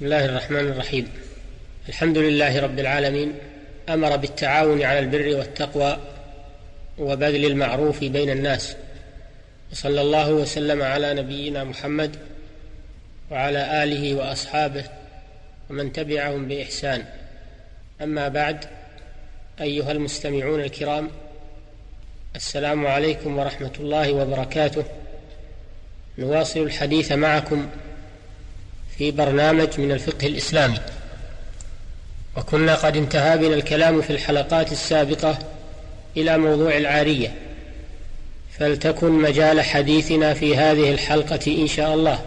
بسم الله الرحمن الرحيم. الحمد لله رب العالمين. أمر بالتعاون على البر والتقوى وبذل المعروف بين الناس. وصلى الله وسلم على نبينا محمد وعلى آله وأصحابه ومن تبعهم بإحسان. أما بعد أيها المستمعون الكرام السلام عليكم ورحمة الله وبركاته. نواصل الحديث معكم في برنامج من الفقه الإسلامي. وكنا قد انتهى بنا الكلام في الحلقات السابقة إلى موضوع العارية. فلتكن مجال حديثنا في هذه الحلقة إن شاء الله.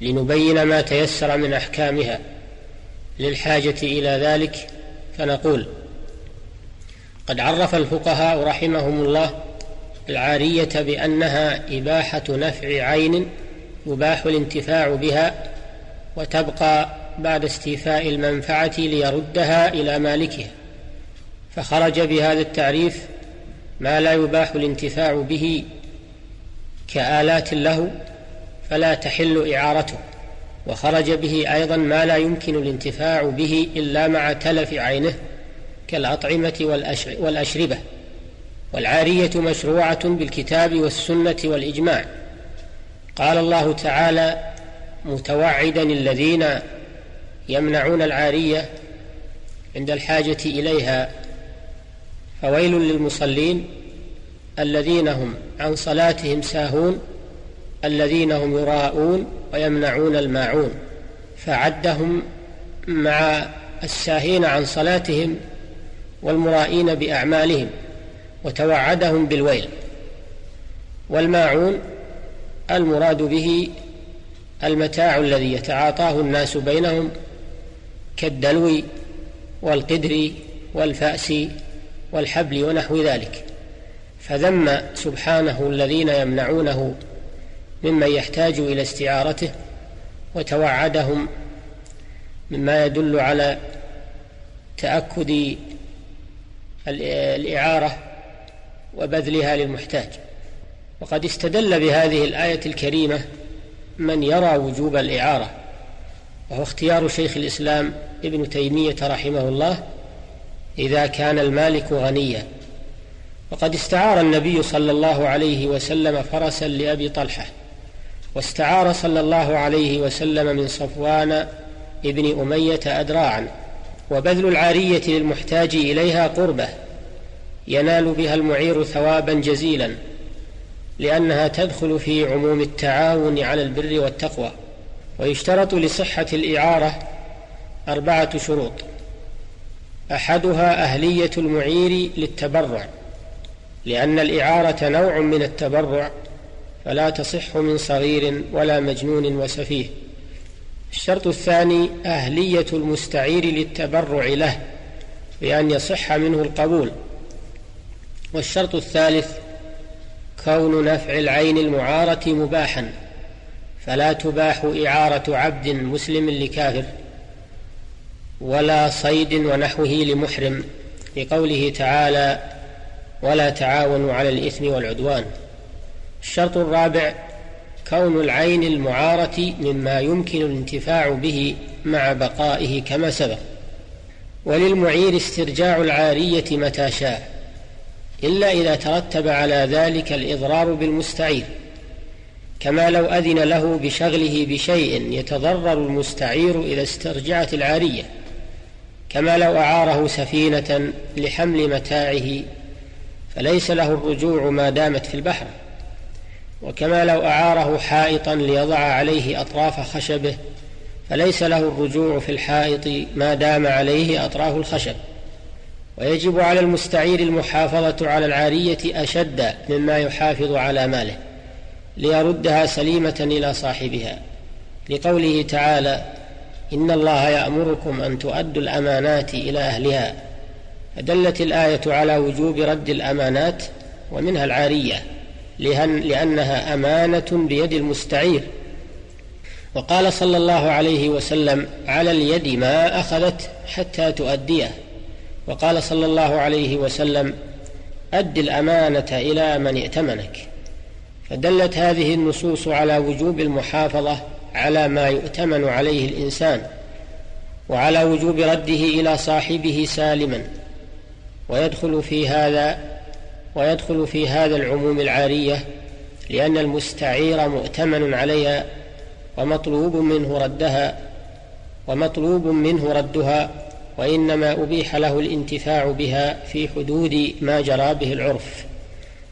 لنبين ما تيسر من أحكامها. للحاجة إلى ذلك فنقول قد عرف الفقهاء رحمهم الله العارية بأنها إباحة نفع عين يباح الانتفاع بها وتبقى بعد استيفاء المنفعة ليردها إلى مالكها. فخرج بهذا التعريف ما لا يباح الانتفاع به كآلات له فلا تحل إعارته. وخرج به أيضا ما لا يمكن الانتفاع به إلا مع تلف عينه كالأطعمة والأشربة. والعارية مشروعة بالكتاب والسنة والإجماع. قال الله تعالى متوعدا الذين يمنعون العارية عند الحاجة إليها فويل للمصلين الذين هم عن صلاتهم ساهون الذين هم يراءون ويمنعون الماعون فعدهم مع الساهين عن صلاتهم والمرائين بأعمالهم وتوعدهم بالويل والماعون المراد به المتاع الذي يتعاطاه الناس بينهم كالدلو والقدر والفأس والحبل ونحو ذلك. فذم سبحانه الذين يمنعونه ممن يحتاج إلى استعارته وتوعدهم مما يدل على تأكد الإعارة وبذلها للمحتاج. وقد استدل بهذه الآية الكريمة من يرى وجوب الإعارة وهو اختيار شيخ الإسلام ابن تيمية رحمه الله إذا كان المالك غنيا. وقد استعار النبي صلى الله عليه وسلم فرسا لأبي طلحة واستعار صلى الله عليه وسلم من صفوان ابن أمية أدراعا وبذل العارية للمحتاج إليها قربة ينال بها المعير ثوابا جزيلا. لأنها تدخل في عموم التعاون على البر والتقوى ويشترط لصحة الإعارة أربعة شروط. أحدها أهلية المعير للتبرع لأن الإعارة نوع من التبرع فلا تصح من صغير ولا مجنون وسفيه. الشرط الثاني أهلية المستعير للتبرع له بأن يصح منه القبول. والشرط الثالث كون نفع العين المعارة مباحا فلا تباح إعارة عبد مسلم لكافر ولا صيد ونحوه لمحرم لقوله تعالى ولا تعاونوا على الإثم والعدوان الشرط الرابع كون العين المعارة مما يمكن الانتفاع به مع بقائه كما سبق. وللمعير استرجاع العارية متى شاء. إلا إذا ترتب على ذلك الإضرار بالمستعير كما لو أذن له بشغله بشيء يتضرر المستعير إذا استرجعت العارية كما لو أعاره سفينة لحمل متاعه فليس له الرجوع ما دامت في البحر. وكما لو أعاره حائطا ليضع عليه أطراف خشبه فليس له الرجوع في الحائط ما دام عليه أطراف الخشب. ويجب على المستعير المحافظة على العارية أشد مما يحافظ على ماله ليردها سليمة إلى صاحبها. لقوله تعالى إن الله يأمركم أن تؤدوا الأمانات إلى أهلها. فدلت الآية على وجوب رد الأمانات ومنها العارية لأنها أمانة بيد المستعير. وقال صلى الله عليه وسلم على اليد ما أخذت حتى تؤديه. وقال صلى الله عليه وسلم أد الأمانة إلى من ائتمنك. فدلت هذه النصوص على وجوب المحافظة على ما يؤتمن عليه الإنسان وعلى وجوب رده إلى صاحبه سالما. ويدخل في هذا ويدخل في هذا العموم العارية لأن المستعير مؤتمن عليها ومطلوب منه ردها ومطلوب منه ردها وإنما أبيح له الانتفاع بها في حدود ما جرى به العرف.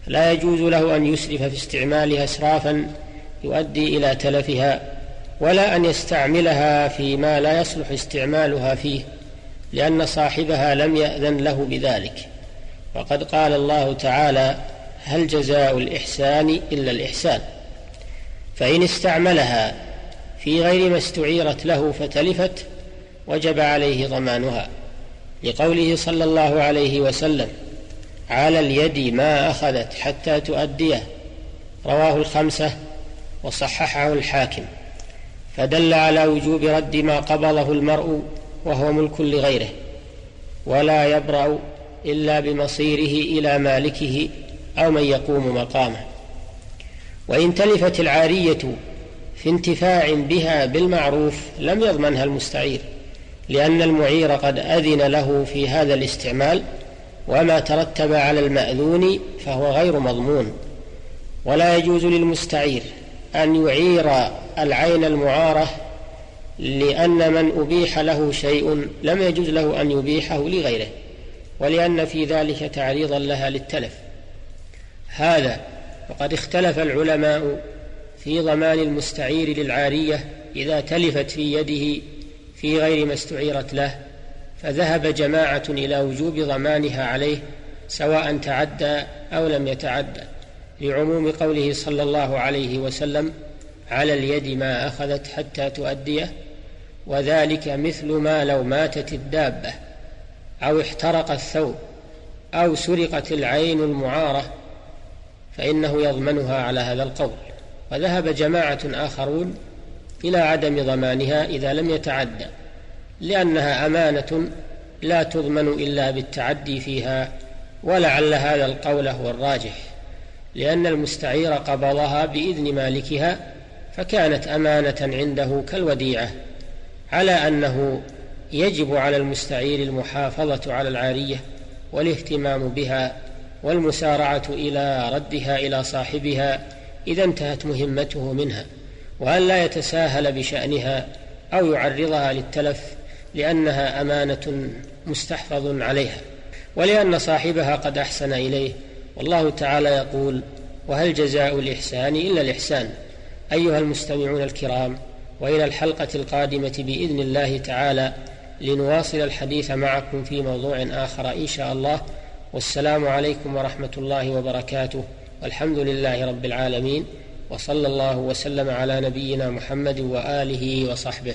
لا يجوز له أن يسرف في استعمالها اسرافا يؤدي إلى تلفها ولا أن يستعملها فيما لا يصلح استعمالها فيه لأن صاحبها لم يأذن له بذلك. وقد قال الله تعالى هل جزاء الإحسان إلا الإحسان فإن استعملها في غير ما استعيرت له فتلفت وجب عليه ضمانها لقوله صلى الله عليه وسلم على اليد ما أخذت حتى تؤديه رواه الخمسة وصححه الحاكم فدل على وجوب رد ما قبضه المرء وهو ملك لغيره ولا يبرأ إلا بمصيره إلى مالكه أو من يقوم مقامه وإن تلفت العارية في انتفاع بها بالمعروف لم يضمنها المستعير لأن المعير قد أذن له في هذا الاستعمال وما ترتب على المأذون فهو غير مضمون. ولا يجوز للمستعير أن يعير العين المعارة لأن من أبيح له شيء لم يجوز له أن يبيحه لغيره ولأن في ذلك تعريضا لها للتلف. هذا وقد اختلف العلماء في ضمان المستعير للعارية إذا تلفت في يده في غير ما استعيرت له فذهب جماعة إلى وجوب ضمانها عليه سواء تعدى أو لم يتعدى لعموم قوله صلى الله عليه وسلم على اليد ما أخذت حتى تؤديه وذلك مثل ما لو ماتت الدابة أو احترق الثوب أو سرقت العين المعارة فإنه يضمنها على هذا القول. وذهب جماعة آخرون إلى عدم ضمانها إذا لم يتعدى لأنها أمانة لا تضمن إلا بالتعدي فيها ولعل هذا القول هو الراجح لأن المستعير قبضها بإذن مالكها فكانت أمانة عنده كالوديعة على أنه يجب على المستعير المحافظة على العارية والاهتمام بها والمسارعة إلى ردها إلى صاحبها إذا انتهت مهمته منها. وأن لا يتساهل بشأنها أو يعرضها للتلف لأنها أمانة مستحفظ عليها ولأن صاحبها قد أحسن إليه. والله تعالى يقول وهل جزاء الإحسان إلا الإحسان؟ أيها المستمعون الكرام وإلى الحلقة القادمة بإذن الله تعالى لنواصل الحديث معكم في موضوع آخر إن شاء الله. والسلام عليكم ورحمة الله وبركاته. والحمد لله رب العالمين. وصلى الله وسلم على نبينا محمد وآله وصحبه.